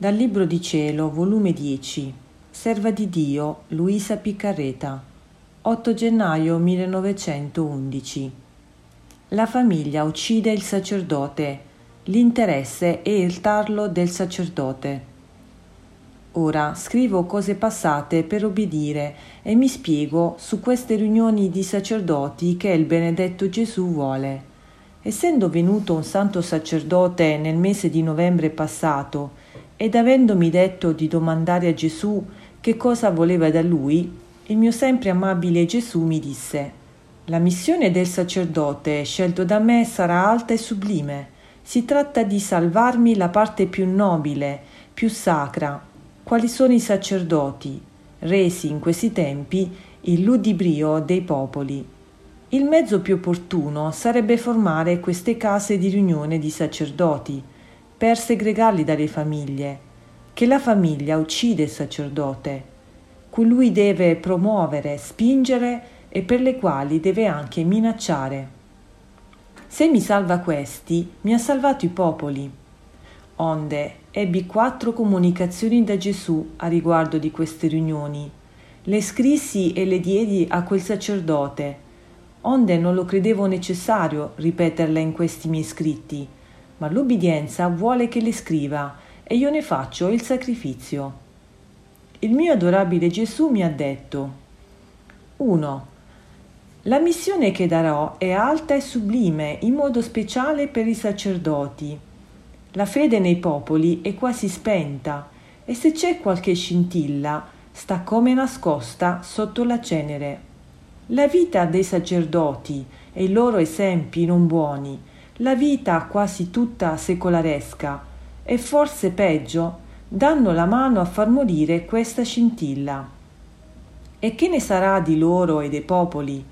Dal Libro di Cielo, volume 10, Serva di Dio, Luisa Piccarreta, 8 gennaio 1911. La famiglia uccide il sacerdote, l'interesse è il tarlo del sacerdote. Ora scrivo cose passate per obbedire e mi spiego su queste riunioni di sacerdoti che il benedetto Gesù vuole. Essendo venuto un santo sacerdote nel mese di novembre passato, ed avendomi detto di domandare a Gesù che cosa voleva da lui, il mio sempre amabile Gesù mi disse La missione del sacerdote scelto da me sarà alta e sublime. Si tratta di salvarmi la parte più nobile, più sacra, quali sono i sacerdoti, resi in questi tempi il ludibrio dei popoli. Il mezzo più opportuno sarebbe formare queste case di riunione di sacerdoti, per segregarli dalle famiglie, che la famiglia uccide il sacerdote, cui lui deve promuovere, spingere e per le quali deve anche minacciare. Se mi salva questi, mi ha salvato i popoli. Onde ebbi quattro comunicazioni da Gesù a riguardo di queste riunioni. Le scrissi e le diedi a quel sacerdote, onde non lo credevo necessario ripeterle in questi miei scritti ma l'ubbidienza vuole che le scriva e io ne faccio il sacrificio. Il mio adorabile Gesù mi ha detto 1. La missione che darò è alta e sublime in modo speciale per i sacerdoti. La fede nei popoli è quasi spenta e se c'è qualche scintilla sta come nascosta sotto la cenere. La vita dei sacerdoti e i loro esempi non buoni la vita quasi tutta secolaresca e forse peggio danno la mano a far morire questa scintilla. E che ne sarà di loro e dei popoli?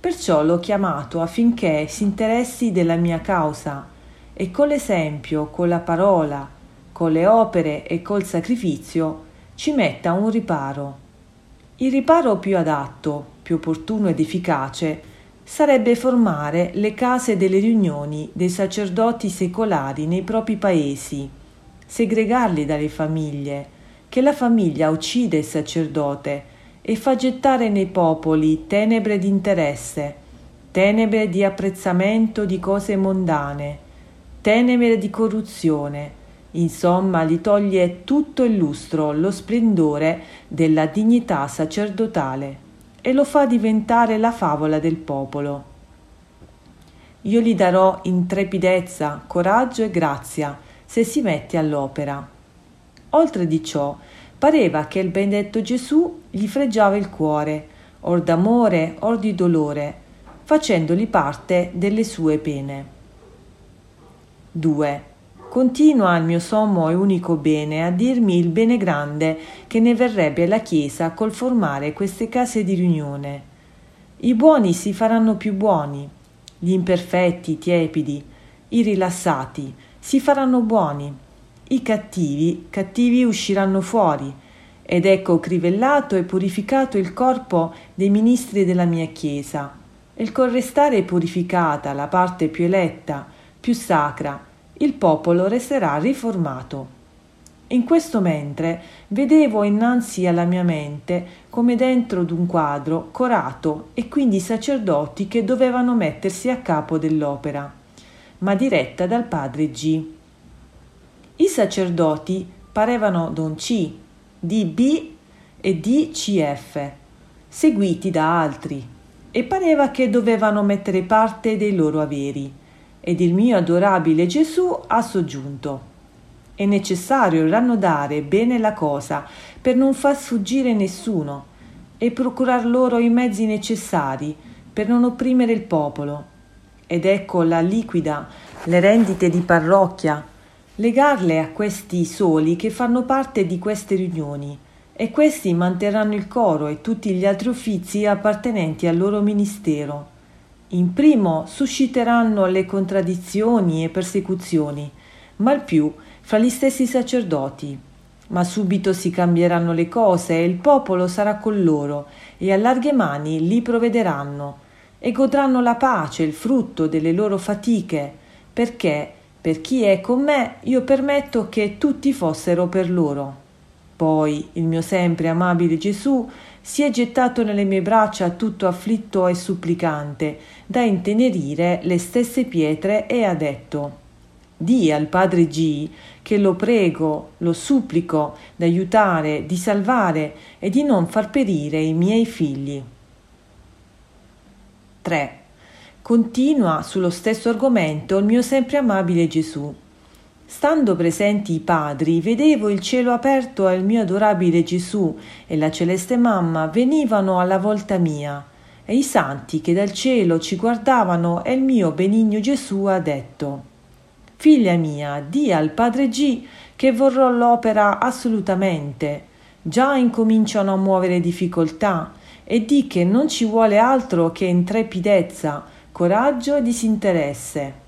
Perciò l'ho chiamato affinché si interessi della mia causa e con l'esempio, con la parola, con le opere e col sacrificio ci metta un riparo. Il riparo più adatto, più opportuno ed efficace sarebbe formare le case delle riunioni dei sacerdoti secolari nei propri paesi, segregarli dalle famiglie, che la famiglia uccide il sacerdote e fa gettare nei popoli tenebre di interesse, tenebre di apprezzamento di cose mondane, tenebre di corruzione, insomma gli toglie tutto il lustro, lo splendore della dignità sacerdotale e lo fa diventare la favola del popolo. Io gli darò intrepidezza, coraggio e grazia se si mette all'opera. Oltre di ciò, pareva che il benedetto Gesù gli fregiava il cuore, or d'amore, or di dolore, facendogli parte delle sue pene. 2. Continua il mio sommo e unico bene a dirmi il bene grande che ne verrebbe alla Chiesa col formare queste case di riunione. I buoni si faranno più buoni, gli imperfetti, tiepidi, i rilassati si faranno buoni, i cattivi, cattivi usciranno fuori, ed ecco crivellato e purificato il corpo dei ministri della mia Chiesa, e il correstare purificata la parte più eletta, più sacra, il popolo resterà riformato. In questo mentre vedevo innanzi alla mia mente, come dentro d'un quadro, Corato e quindi i sacerdoti che dovevano mettersi a capo dell'opera, ma diretta dal padre G. I sacerdoti parevano Don C, DB e DCF, seguiti da altri, e pareva che dovevano mettere parte dei loro averi ed il mio adorabile Gesù ha soggiunto. È necessario rannodare bene la cosa per non far sfuggire nessuno e procurar loro i mezzi necessari per non opprimere il popolo. Ed ecco la liquida, le rendite di parrocchia, legarle a questi soli che fanno parte di queste riunioni e questi manterranno il coro e tutti gli altri uffizi appartenenti al loro ministero in primo susciteranno le contraddizioni e persecuzioni, mal più fra gli stessi sacerdoti. Ma subito si cambieranno le cose e il popolo sarà con loro e a larghe mani li provvederanno e godranno la pace, il frutto delle loro fatiche, perché Per chi è con me, io permetto che tutti fossero per loro. Poi il mio sempre amabile Gesù si è gettato nelle mie braccia tutto afflitto e supplicante, da intenerire le stesse pietre e ha detto Dì al padre G che lo prego, lo supplico d'aiutare, di salvare e di non far perire i miei figli. 3. Continua sullo stesso argomento il mio sempre amabile Gesù. Stando presenti i padri, vedevo il cielo aperto il mio adorabile Gesù e la celeste mamma venivano alla volta mia, e i santi che dal cielo ci guardavano e il mio benigno Gesù ha detto Figlia mia, di al padre G che vorrò l'opera assolutamente. Già incominciano a muovere difficoltà e di che non ci vuole altro che intrepidezza, coraggio e disinteresse.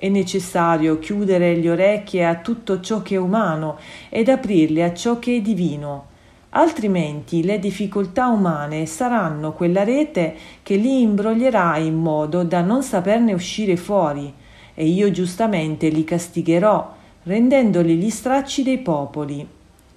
È necessario chiudere le orecchie a tutto ciò che è umano ed aprirle a ciò che è divino. Altrimenti le difficoltà umane saranno quella rete che li imbroglierà in modo da non saperne uscire fuori, e io giustamente li castigherò, rendendoli gli stracci dei popoli.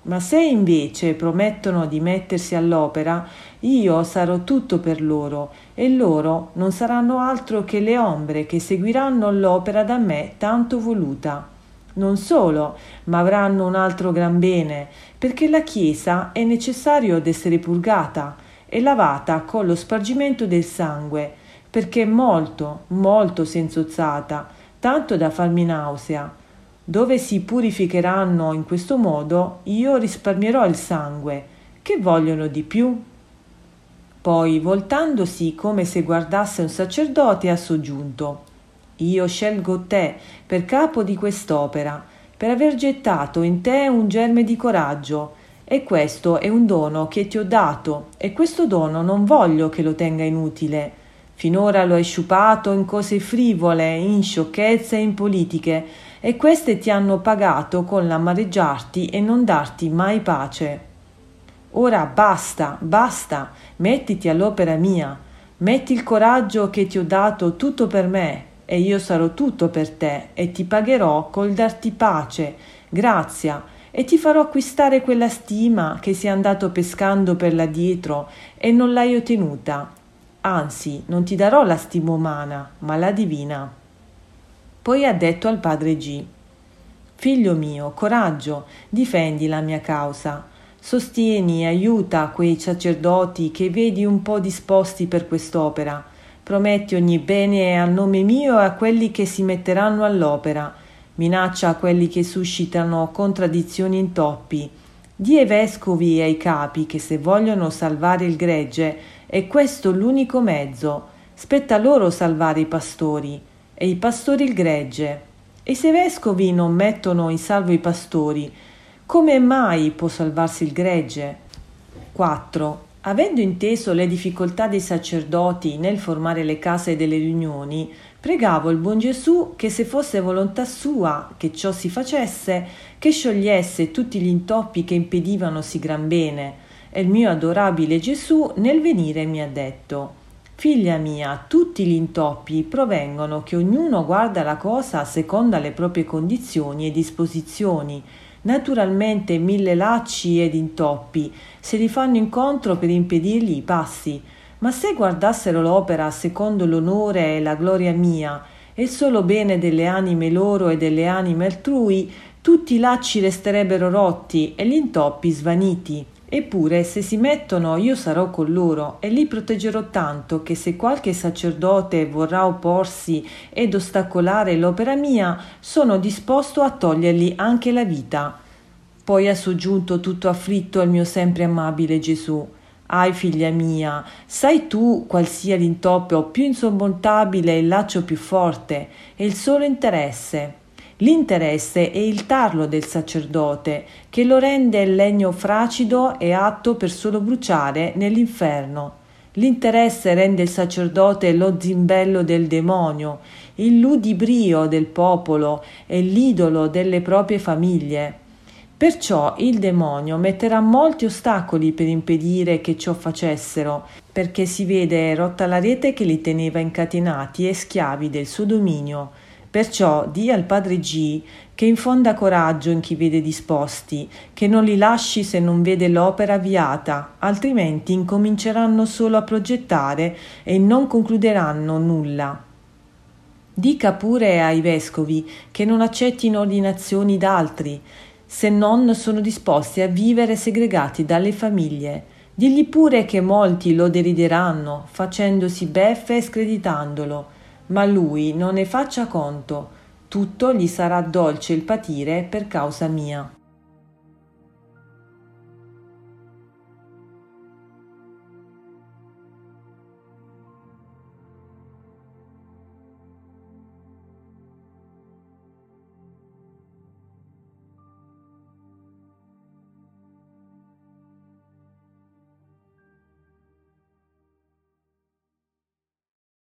Ma se invece promettono di mettersi all'opera, io sarò tutto per loro, e loro non saranno altro che le ombre che seguiranno l'opera da me tanto voluta. Non solo, ma avranno un altro gran bene, perché la Chiesa è necessario d'essere purgata e lavata con lo spargimento del sangue, perché è molto, molto senzozzata, tanto da farmi nausea dove si purificheranno in questo modo, io risparmierò il sangue. Che vogliono di più? Poi, voltandosi come se guardasse un sacerdote, ha soggiunto Io scelgo te per capo di quest'opera, per aver gettato in te un germe di coraggio, e questo è un dono che ti ho dato, e questo dono non voglio che lo tenga inutile. Finora lo hai sciupato in cose frivole, in sciocchezze e in politiche, e queste ti hanno pagato con l'amareggiarti e non darti mai pace. Ora basta, basta, mettiti all'opera mia, metti il coraggio che ti ho dato tutto per me, e io sarò tutto per te, e ti pagherò col darti pace, grazia, e ti farò acquistare quella stima che sei andato pescando per là dietro e non l'hai ottenuta. Anzi, non ti darò la stima umana, ma la divina. Poi ha detto al padre G. Figlio mio, coraggio, difendi la mia causa. Sostieni e aiuta quei sacerdoti che vedi un po' disposti per quest'opera. Prometti ogni bene al nome mio e a quelli che si metteranno all'opera. Minaccia a quelli che suscitano contraddizioni intoppi. Di ai vescovi e ai capi che se vogliono salvare il gregge è questo l'unico mezzo. Spetta loro salvare i pastori e i pastori il gregge. E se i vescovi non mettono in salvo i pastori, come mai può salvarsi il gregge? 4. Avendo inteso le difficoltà dei sacerdoti nel formare le case delle riunioni, pregavo il buon Gesù che se fosse volontà sua che ciò si facesse, che sciogliesse tutti gli intoppi che impedivano sì gran bene. E il mio adorabile Gesù nel venire mi ha detto Figlia mia, tutti gli intoppi provengono che ognuno guarda la cosa secondo le proprie condizioni e disposizioni. Naturalmente mille lacci ed intoppi se li fanno incontro per impedirgli i passi, ma se guardassero l'opera secondo l'onore e la gloria mia e solo bene delle anime loro e delle anime altrui, tutti i lacci resterebbero rotti e gli intoppi svaniti. Eppure, se si mettono, io sarò con loro e li proteggerò tanto che se qualche sacerdote vorrà opporsi ed ostacolare l'opera mia, sono disposto a togliergli anche la vita. Poi ha soggiunto tutto afflitto al mio sempre amabile Gesù. Ai figlia mia, sai tu qual sia l'intoppo più insormontabile e il laccio più forte, e il solo interesse L'interesse è il tarlo del sacerdote, che lo rende il legno fracido e atto per solo bruciare nell'inferno. L'interesse rende il sacerdote lo zimbello del demonio, il ludibrio del popolo e l'idolo delle proprie famiglie. Perciò il demonio metterà molti ostacoli per impedire che ciò facessero, perché si vede rotta la rete che li teneva incatenati e schiavi del suo dominio Perciò di al padre G che infonda coraggio in chi vede disposti, che non li lasci se non vede l'opera avviata, altrimenti incominceranno solo a progettare e non concluderanno nulla. Dica pure ai vescovi che non accettino ordinazioni d'altri, se non sono disposti a vivere segregati dalle famiglie. Digli pure che molti lo derideranno, facendosi beffe e screditandolo, ma lui non ne faccia conto, tutto gli sarà dolce il patire per causa mia.